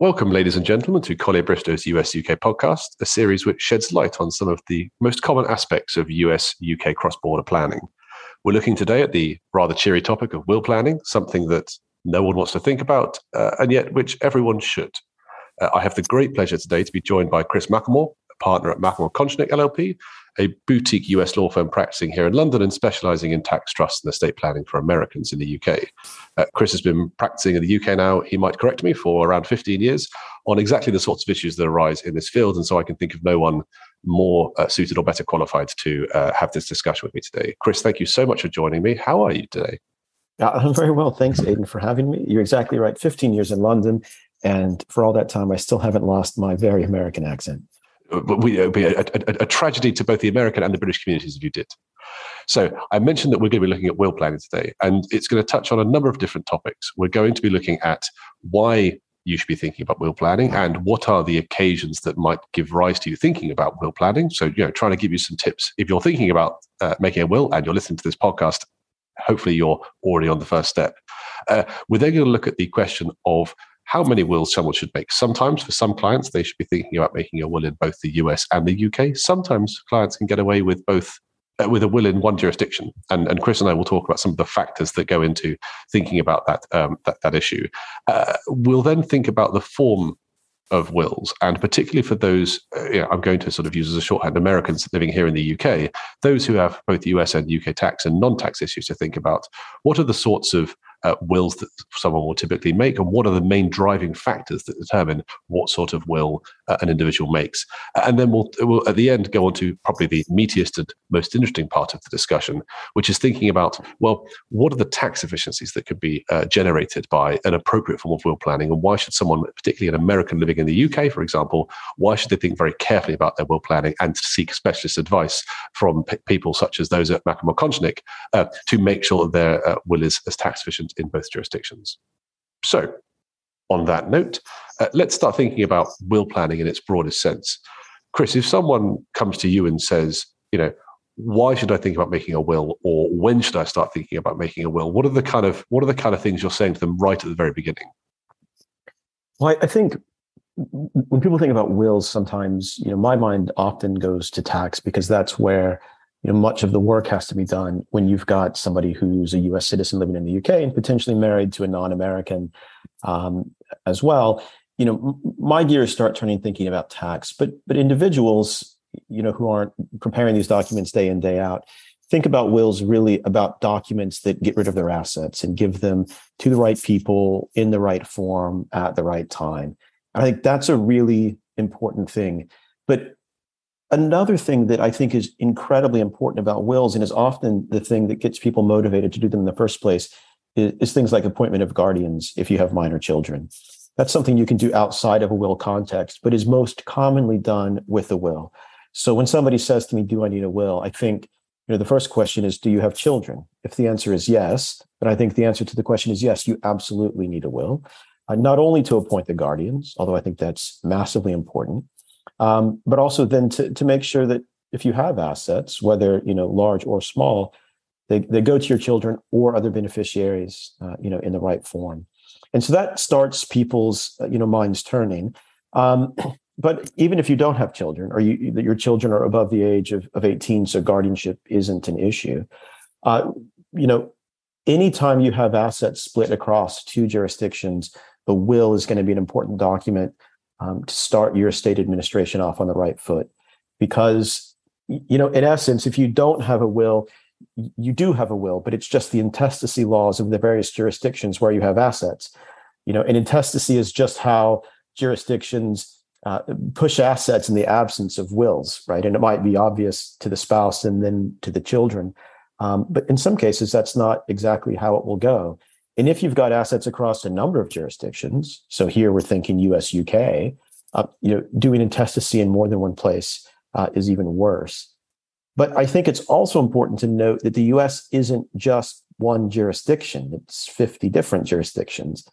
Welcome, ladies and gentlemen, to Collyer Bristow's US UK podcast, a series which sheds light on some of the most common aspects of US UK cross border planning. We're looking today at the rather cheery topic of will planning, something that no one wants to think about, uh, and yet which everyone should. Uh, I have the great pleasure today to be joined by Chris McElmore, a partner at McElmore Konchnik LLP, a boutique US law firm practicing here in London and specializing in tax trusts and estate planning for Americans in the UK. Uh, Chris has been practicing in the UK now, he might correct me, for around 15 years on exactly the sorts of issues that arise in this field. And so I can think of no one more uh, suited or better qualified to uh, have this discussion with me today. Chris, thank you so much for joining me. How are you today? I'm very well. Thanks, Aidan, for having me. You're exactly right. 15 years in London. And for all that time, I still haven't lost my very American accent we, it would be a, a, a, tragedy to both the American and the British communities if you did. So I mentioned that we're going to be looking at will planning today, and it's going to touch on a number of different topics. We're going to be looking at why you should be thinking about will planning and what are the occasions that might give rise to you thinking about will planning. So, you know, trying to give you some tips. If you're thinking about uh, making a will and you're listening to this podcast, hopefully you're already on the first step. Uh, we're then going to look at the question of how many wills someone should make. Sometimes for some clients, they should be thinking about making a will in both the US and the UK. Sometimes clients can get away with both. Uh, with a will in one jurisdiction, and, and Chris and I will talk about some of the factors that go into thinking about that um, that, that issue. Uh, we'll then think about the form of wills, and particularly for those, uh, you know, I'm going to sort of use as a shorthand Americans living here in the UK, those who have both US and UK tax and non-tax issues to think about. What are the sorts of uh, wills that someone will typically make, and what are the main driving factors that determine what sort of will an individual makes. And then we'll, we'll, at the end, go on to probably the meatiest and most interesting part of the discussion, which is thinking about, well, what are the tax efficiencies that could be uh, generated by an appropriate form of will planning, and why should someone, particularly an American living in the UK, for example, why should they think very carefully about their will planning and seek specialist advice from p- people such as those at McElmore Konchnik uh, to make sure that their uh, will is as tax efficient in both jurisdictions. So, on that note, uh, let's start thinking about will planning in its broadest sense. Chris, if someone comes to you and says, you know, why should I think about making a will, or when should I start thinking about making a will? What are the kind of what are the kind of things you're saying to them right at the very beginning? Well, I think when people think about wills, sometimes you know my mind often goes to tax because that's where you know, much of the work has to be done when you've got somebody who's a U.S. citizen living in the UK and potentially married to a non-American um, as well. You know, my gears start turning thinking about tax, but but individuals, you know, who aren't preparing these documents day in day out, think about wills really about documents that get rid of their assets and give them to the right people in the right form at the right time. I think that's a really important thing. But Another thing that I think is incredibly important about wills and is often the thing that gets people motivated to do them in the first place is, is, things like appointment of guardians if you have minor children. That's something you can do outside of a will context, but is most commonly done with a will. So when somebody says to me, Do I need a will? I think you know the first question is do you have children if the answer is yes then i think the answer to the question is yes you absolutely need a will uh, not only to appoint the guardians although i think that's massively important um, but also then to, to make sure that if you have assets, whether you know large or small, they, they go to your children or other beneficiaries, uh, you know, in the right form. And so that starts people's uh, you know minds turning. Um, but even if you don't have children, or you, your children are above the age of, of 18, so guardianship isn't an issue. Uh, you know, anytime you have assets split across two jurisdictions, the will is going to be an important document um, to start your estate administration off on the right foot. Because, you know, in essence, if you don't have a will, you do have a will, but it's just the intestacy laws of the various jurisdictions where you have assets. You know, and intestacy is just how jurisdictions uh, push assets in the absence of wills, right? And it might be obvious to the spouse and then to the children. Um, but in some cases, that's not exactly how it will go. And if you've got assets across a number of jurisdictions, so here we're thinking US, UK, uh, you know, doing intestacy in more than one place uh, is even worse. But I think it's also important to note that the US isn't just one jurisdiction, it's 50 different jurisdictions.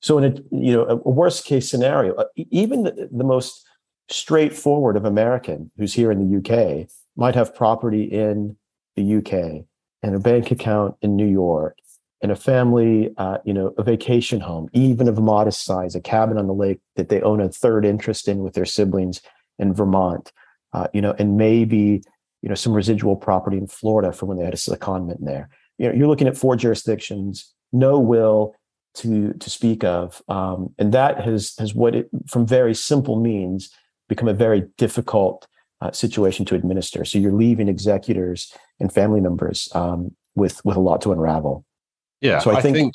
So in a you know a worst case scenario, uh, even the, the most straightforward of American who's here in the UK might have property in the UK and a bank account in New York and a family, uh, you know, a vacation home, even of modest size, a cabin on the lake that they own a third interest in with their siblings in Vermont, uh, you know, and maybe you know some residual property in Florida for when they had a secondment there. You know, you're looking at four jurisdictions, no will to to speak of, um, and that has has what it from very simple means become a very difficult uh, situation to administer. So you're leaving executors and family members um, with with a lot to unravel. Yeah, so I, I think, think,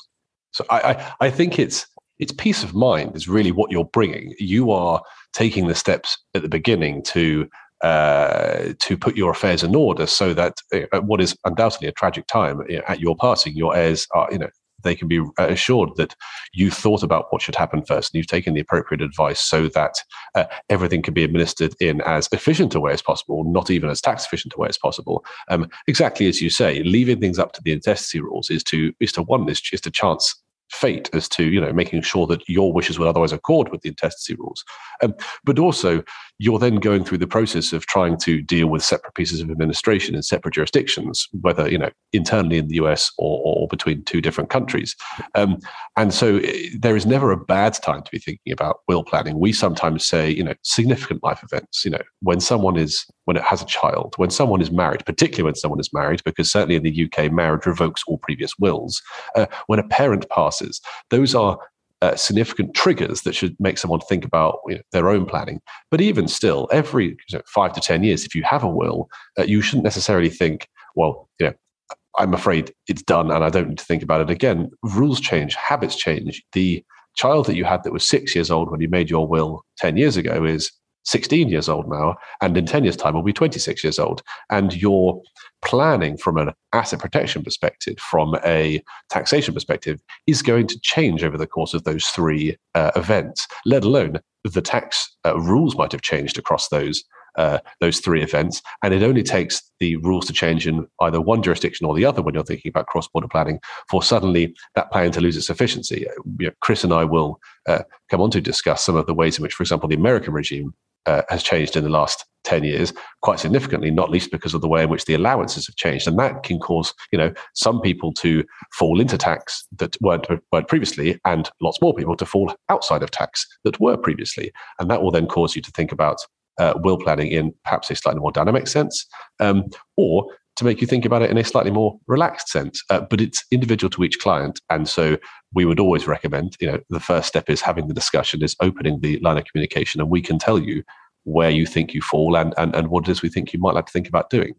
so. I, I I think it's it's peace of mind is really what you're bringing. You are taking the steps at the beginning to uh, to put your affairs in order so that uh, what is undoubtedly a tragic time you know, at your passing, your heirs are, you know, they can be assured that you thought about what should happen first and you've taken the appropriate advice so that uh, everything can be administered in as efficient a way as possible, not even as tax efficient a way as possible. Um, exactly as you say, leaving things up to the intestacy rules is to is to one is just a chance fate as to you know making sure that your wishes would otherwise accord with the intestacy rules um, but also you're then going through the process of trying to deal with separate pieces of administration in separate jurisdictions whether you know internally in the us or, or between two different countries. Um, and so eh, there is never a bad time to be thinking about will planning. We sometimes say you know significant life events you know when someone is when it has a child when someone is married particularly when someone is married because certainly in the uk marriage revokes all previous wills. Uh, when a parent passes those are uh, significant triggers that should make someone think about you know, their own planning. But even still, every you know, five to 10 years, if you have a will, uh, you shouldn't necessarily think, well, you know, I'm afraid it's done and I don't need to think about it again. Rules change, habits change. The child that you had that was six years old when you made your will 10 years ago is 16 years old now, and in 10 years' time will be 26 years old. And your planning from an asset protection perspective, from a taxation perspective, is going to change over the course of those three uh, events, let alone the tax uh, rules might have changed across those. Uh, those three events, and it only takes the rules to change in either one jurisdiction or the other when you're thinking about cross-border planning for suddenly that plan to lose its efficiency. You know, Chris and I will uh, come on to discuss some of the ways in which, for example, the American regime uh, has changed in the last 10 years quite significantly not least because of the way in which the allowances have changed. And that can cause you know some people to fall into tax that weren't, weren't previously and lots more people to fall outside of tax that were previously. And that will then cause you to think about uh, will planning in perhaps a slightly more dynamic sense um, or to make you think about it in a slightly more relaxed sense. Uh, but it's individual to each client. And so we would always recommend, you know, the first step is having the discussion, is opening the line of communication, and we can tell you where you think you fall and, and, and what it is we think you might like to think about doing.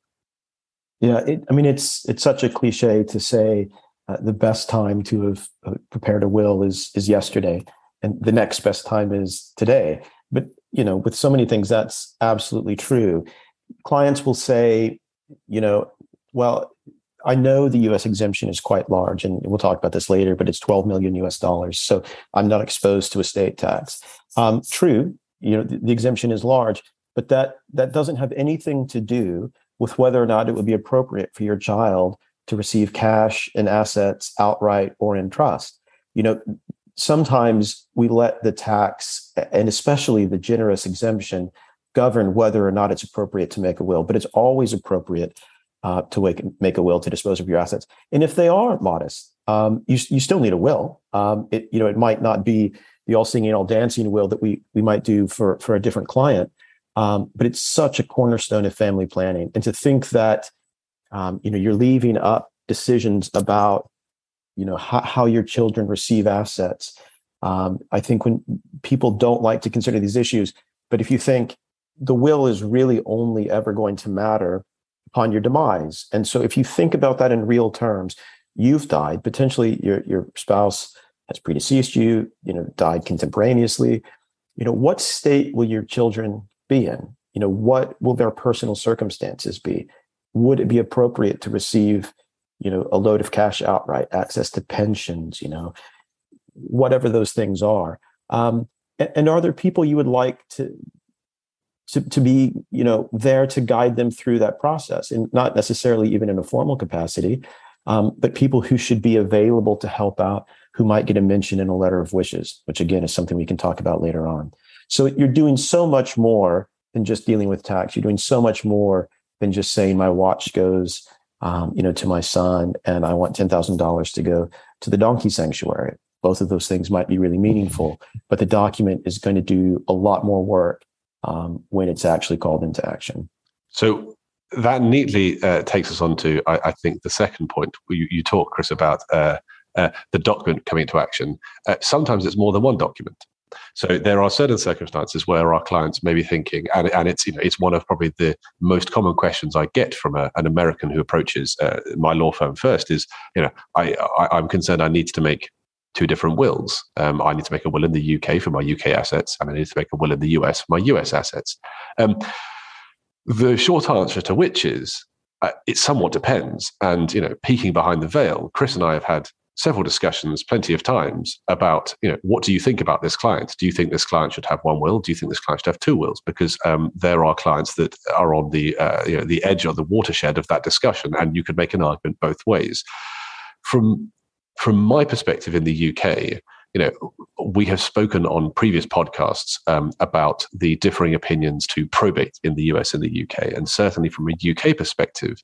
Yeah, it, I mean, it's it's such a cliche to say uh, the best time to have uh, prepared a will is is yesterday, and the next best time is today. But you know, with so many things, that's absolutely true. Clients will say, you know, well, I know the US exemption is quite large, and we'll talk about this later, but it's 12 million US dollars. So I'm not exposed to estate tax. Um, true, you know, the, the exemption is large, but that that doesn't have anything to do with whether or not it would be appropriate for your child to receive cash and assets outright or in trust. You know, sometimes we let the tax and especially the generous exemption govern whether or not it's appropriate to make a will, but it's always appropriate uh, to make, make a will to dispose of your assets. And if they are modest, um, you, you still need a will. Um, it, you know, it might not be the all singing, all dancing will that we, we might do for, for a different client. Um, but it's such a cornerstone of family planning. And to think that, um, you know, you're leaving up decisions about, you know, how, how your children receive assets. Um, I think when people don't like to consider these issues, but if you think the will is really only ever going to matter upon your demise. And so if you think about that in real terms, you've died, potentially your, your spouse has predeceased you, you know, died contemporaneously. You know, what state will your children be in? You know, what will their personal circumstances be? Would it be appropriate to receive, you know, a load of cash outright, access to pensions, you know, whatever those things are? Um, and, and are there people you would like to to, to be you know there to guide them through that process and not necessarily even in a formal capacity um, but people who should be available to help out who might get a mention in a letter of wishes which again is something we can talk about later on so you're doing so much more than just dealing with tax you're doing so much more than just saying my watch goes um, you know, to my son, and I want ten thousand dollars to go to the donkey sanctuary. Both of those things might be really meaningful, but the document is going to do a lot more work um, when it's actually called into action. So that neatly uh, takes us on to, I, I, think, the second point. You, you talk, Chris, about uh, uh, the document coming into action. Uh, sometimes it's more than one document. So there are certain circumstances where our clients may be thinking, and, and it's you know it's one of probably the most common questions I get from a, an American who approaches uh, my law firm first is, you know, I, I am concerned I need to make two different wills. Um, I need to make a will in the UK for my UK assets, and I need to make a will in the US for my US assets. Um, the short answer to which is uh, it somewhat depends. And you know, peeking behind the veil, Chris and I have had several discussions plenty of times about you know what do you think about this client do you think this client should have one will do you think this client should have two wills because um, there are clients that are on the uh, you know the edge or the watershed of that discussion and you could make an argument both ways from from my perspective in the uk you know, we have spoken on previous podcasts um, about the differing opinions to probate in the US and the UK. And certainly from a UK perspective,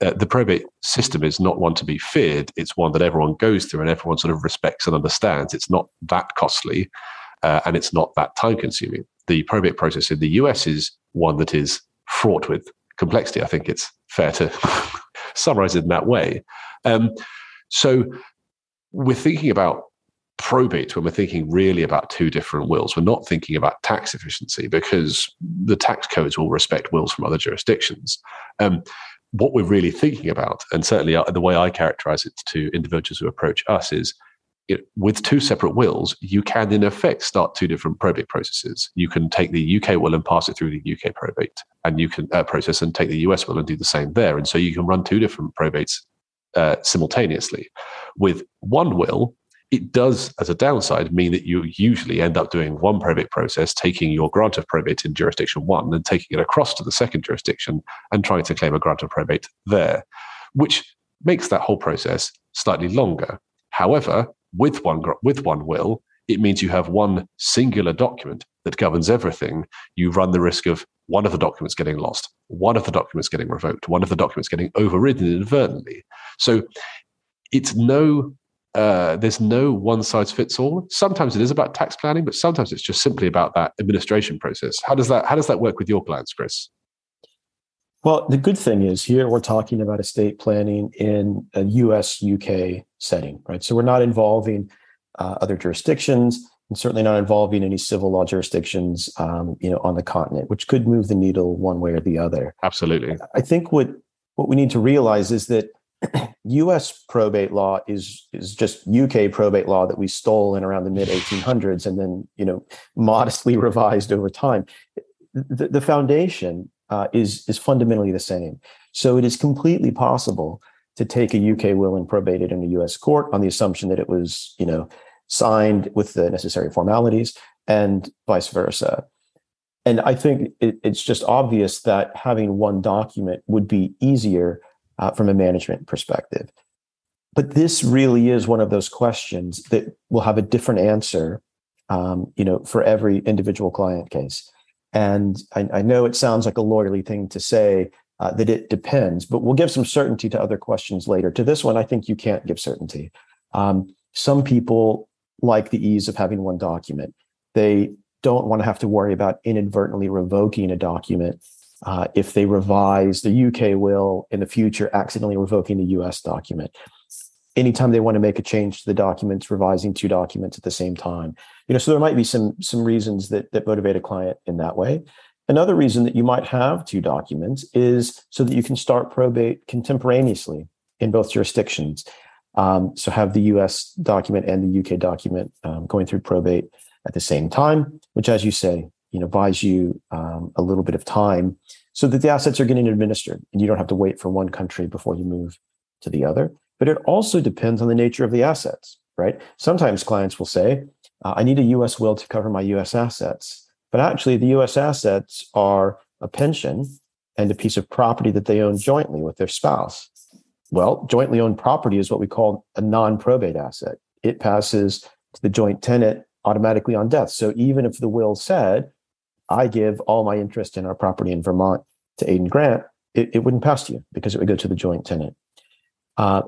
uh, the probate system is not one to be feared. It's one that everyone goes through and everyone sort of respects and understands. It's not that costly uh, and it's not that time consuming. The probate process in the US is one that is fraught with complexity. I think it's fair to summarize it in that way. Um, so we're thinking about probate when we're thinking really about two different wills. We're not thinking about tax efficiency because the tax codes will respect wills from other jurisdictions. Um, what we're really thinking about, and certainly uh, the way I characterize it to individuals who approach us, is it, with two separate wills, you can in effect start two different probate processes. You can take the UK will and pass it through the UK probate, and you can uh, process and take the US will and do the same there. And so you can run two different probates uh, simultaneously. With one will, it does, as a downside, mean that you usually end up doing one probate process, taking your grant of probate in jurisdiction one and taking it across to the second jurisdiction and trying to claim a grant of probate there, which makes that whole process slightly longer. However, with one, with one will, it means you have one singular document that governs everything. You run the risk of one of the documents getting lost, one of the documents getting revoked, one of the documents getting overridden inadvertently. So it's no uh, there's no one size fits all. Sometimes it is about tax planning, but sometimes it's just simply about that administration process. How does that how does that work with your clients, Chris? Well, the good thing is here we're talking about estate planning in a US UK setting, right? So we're not involving uh, other jurisdictions and certainly not involving any civil law jurisdictions, um, you know, on the continent, which could move the needle one way or the other. Absolutely. I think what what we need to realize is that U.S. probate law is is just UK probate law that we stole in around the mid 1800s and then you know modestly revised over time. The, the foundation uh, is is fundamentally the same. So it is completely possible to take a UK will and probate it in a U.S. court on the assumption that it was you know signed with the necessary formalities and vice versa. And I think it, it's just obvious that having one document would be easier uh, from a management perspective. But this really is one of those questions that will have a different answer, um, you know, for every individual client case. And I, I know it sounds like a lawyerly thing to say uh, that it depends, but we'll give some certainty to other questions later. To this one, I think you can't give certainty. Um, some people like the ease of having one document. They don't want to have to worry about inadvertently revoking a document uh, if they revise the UK will in the future, accidentally revoking the US document. Anytime they want to make a change to the documents, revising two documents at the same time. You know, so there might be some some reasons that that motivate a client in that way. Another reason that you might have two documents is so that you can start probate contemporaneously in both jurisdictions. Um, so have the US document and the UK document um, going through probate at the same time, which, as you say, you know buys you um, a little bit of time so that the assets are getting administered and you don't have to wait for one country before you move to the other. But it also depends on the nature of the assets right? Sometimes clients will say uh, i need a us will to cover my us assets. But actually the us assets are a pension and a piece of property that they own jointly with their spouse well jointly owned property is what we call a non-probate asset it passes to the joint tenant automatically on death so even if the will said I give all my interest in our property in Vermont to Aiden Grant, it, it wouldn't pass to you because it would go to the joint tenant. Uh,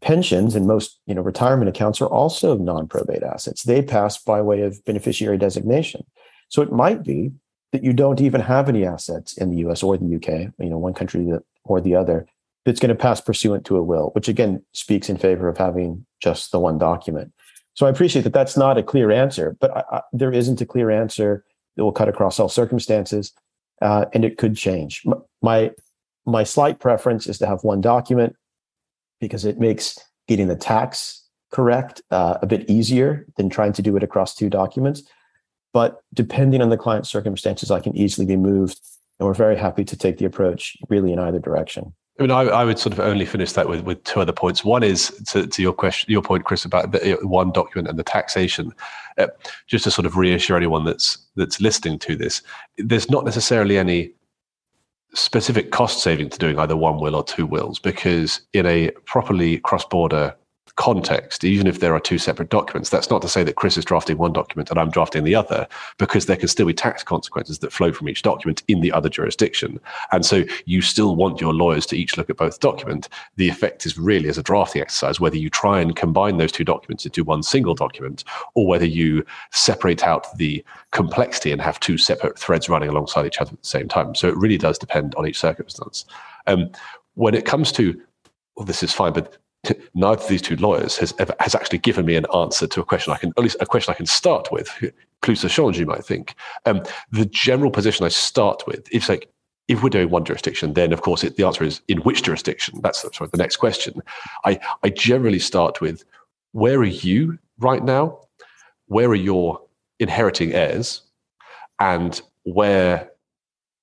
pensions and most you know retirement accounts are also non-probate assets. They pass by way of beneficiary designation. So it might be that you don't even have any assets in the U.S. or the U.K. You know, one country or the other that's going to pass pursuant to a will, which again speaks in favor of having just the one document. So I appreciate that that's not a clear answer, but I, I, there isn't a clear answer that will cut across all circumstances, uh, and it could change. My my slight preference is to have one document because it makes getting the tax correct uh, a bit easier than trying to do it across two documents. But depending on the client's circumstances, I can easily be moved, and we're very happy to take the approach really in either direction. I mean, I, I, would sort of only finish that with, with two other points. One is to, to your question, your point, Chris, about the one document and the taxation. Uh, just to sort of reassure anyone that's that's listening to this, there's not necessarily any specific cost saving to doing either one will or two wills because in a properly cross border context, even if there are two separate documents. That's not to say that Chris is drafting one document and I'm drafting the other, because there can still be tax consequences that flow from each document in the other jurisdiction. And so you still want your lawyers to each look at both documents. The effect is really as a drafting exercise, whether you try and combine those two documents into one single document or whether you separate out the complexity and have two separate threads running alongside each other at the same time. So it really does depend on each circumstance. Um, when it comes to well, this is fine, but neither of these two lawyers has ever has actually given me an answer to a question I can at least a question I can start with. Plus a change, you might think. Um, the general position I start with, if like if we're doing one jurisdiction, then of course it, the answer is in which jurisdiction. That's sorry, the next question. I I generally start with where are you right now? Where are your inheriting heirs? And where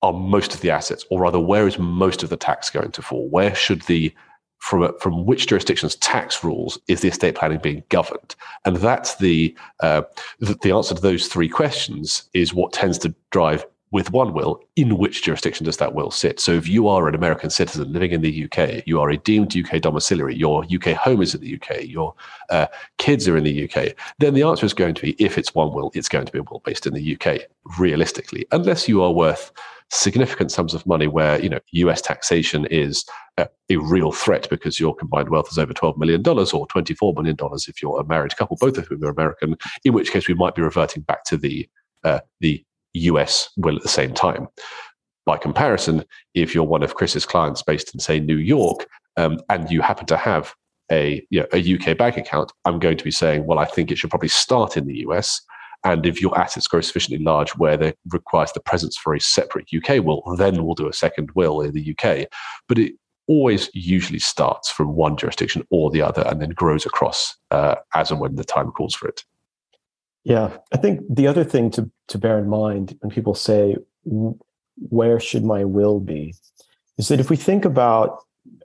are most of the assets, or rather, where is most of the tax going to fall? Where should the from a, from which jurisdiction's tax rules is the estate planning being governed? And that's the, uh, the, answer to those three questions is what tends to drive with one will, in which jurisdiction does that will sit? So if you are an American citizen living in the UK, you are a deemed UK domiciliary, your UK home is in the UK, your uh, kids are in the UK, then the answer is going to be if it's one will, it's going to be a will based in the UK, realistically, unless you are worth significant sums of money where you know US taxation is a, a, real threat because your combined wealth is over $12 million or $24 million if you're a married couple, both of whom are American, in which case we might be reverting back to the uh, the US will at the same time. By comparison, if you're one of Chris's clients based in, say, New York, um, and you happen to have a, you know, a UK bank account, I'm going to be saying, well, I think it should probably start in the US. And if your assets grow sufficiently large where there requires the presence for a separate UK will, then we'll do a second will in the UK. But it always usually starts from one jurisdiction or the other and then grows across uh, as and when the time calls for it. Yeah, I think the other thing to to bear in mind when people say where should my will be is that if we think about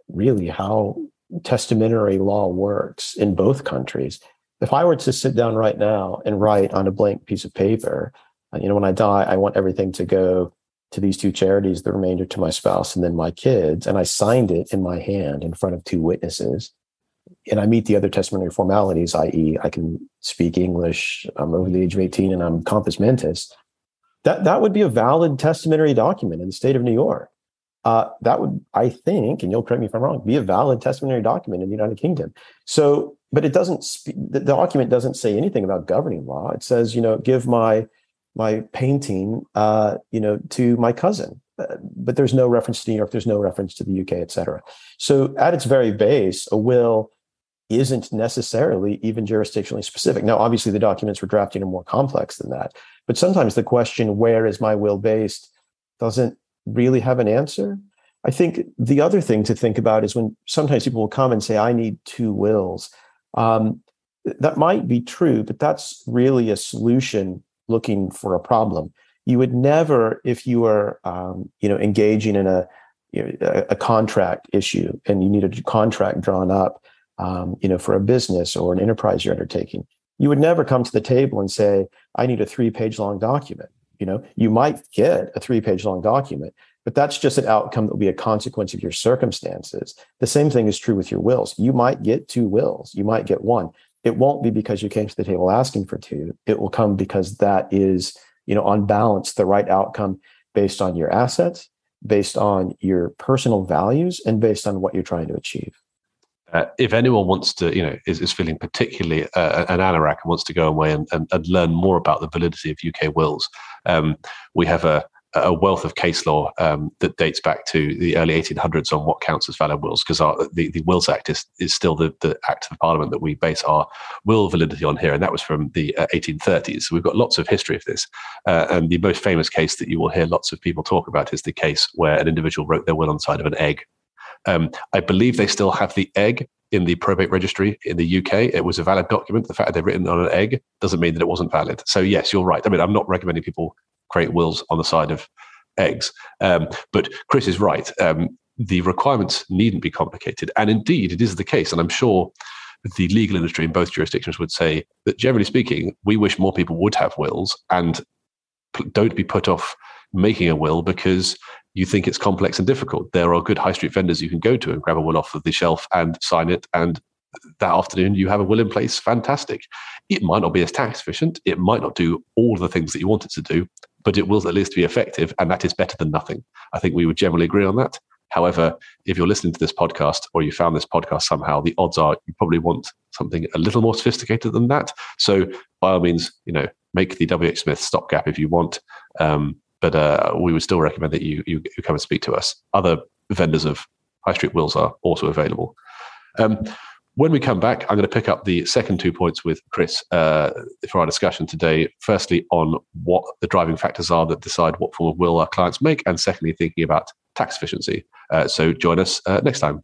really how testamentary law works in both countries, if I were to sit down right now and write on a blank piece of paper, uh, you know, when I die, I want everything to go to these two charities, the remainder to my spouse and then my kids, and I signed it in my hand in front of two witnesses and I meet the other testamentary formalities, i.e., I can speak English, I'm over the age of 18, and I'm compos mentis, that, that would be a valid testamentary document in the state of New York. Uh, that would, I think, and you'll correct me if I'm wrong, be a valid testamentary document in the United Kingdom. So, but it doesn't, spe- the document doesn't say anything about governing law. It says, you know, give my my painting, uh, you know, to my cousin. Uh, but there's no reference to New York. There's no reference to the UK, et cetera. So, at its very base, a will isn't necessarily even jurisdictionally specific. Now, obviously, the documents we're drafting are more complex than that, but sometimes the question, where is my will based, doesn't really have an answer. I think the other thing to think about is when sometimes people will come and say, I need two wills. Um, that might be true, but that's really a solution looking for a problem. You would never, if you were, um, you know, engaging in a, you know, a, a contract issue and you need a contract drawn up, um, you know, for a business or an enterprise you're undertaking, you would never come to the table and say, I need a three page long document. You know, you might get a three page long document, but that's just an outcome that will be a consequence of your circumstances. The same thing is true with your wills. You might get two wills, you might get one. It won't be because you came to the table asking for two. It will come because that is, you know, on balance, the right outcome based on your assets based on your personal values and based on what you're trying to achieve. Uh, if anyone wants to, you know, is, is feeling particularly uh, an anorak and wants to go away and, and, and, learn more about the validity of UK wills, um, we have a, a wealth of case law um, that dates back to the early 1800s on what counts as valid wills, because the, the Wills Act is, is still the, the act of Parliament that we base our will validity on here, and that was from the uh, 1830s. So we've got lots of history of this. Uh, and the most famous case that you will hear lots of people talk about is the case where an individual wrote their will on the side of an egg. Um, I believe they still have the egg in the probate registry in the UK. It was a valid document. The fact that they've written on an egg doesn't mean that it wasn't valid. So yes, you're right. I mean, I'm not recommending people create wills on the side of eggs. Um, but Chris is right. Um, the requirements needn't be complicated. And indeed, it is the case. And I'm sure the legal industry in both jurisdictions would say that generally speaking, we wish more people would have wills and don't be put off making a will because you think it's complex and difficult. There are good high street vendors you can go to and grab a will off of the shelf and sign it and that afternoon you have a will in place fantastic it might not be as tax efficient it might not do all the things that you want it to do but it will at least be effective, and that is better than nothing. I think we would generally agree on that. However, if you're listening to this podcast or you found this podcast somehow, the odds are you probably want something a little more sophisticated than that. So, by all means, you know, make the WH Smith stopgap if you want. Um, but uh, we would still recommend that you, you, you come and speak to us. Other vendors of high street wills are also available. Um, when we come back, I'm going to pick up the second two points with Chris uh, for our discussion today. Firstly, on what the driving factors are that decide what form of will our clients make, and secondly, thinking about tax efficiency. Uh, so join us uh, next time.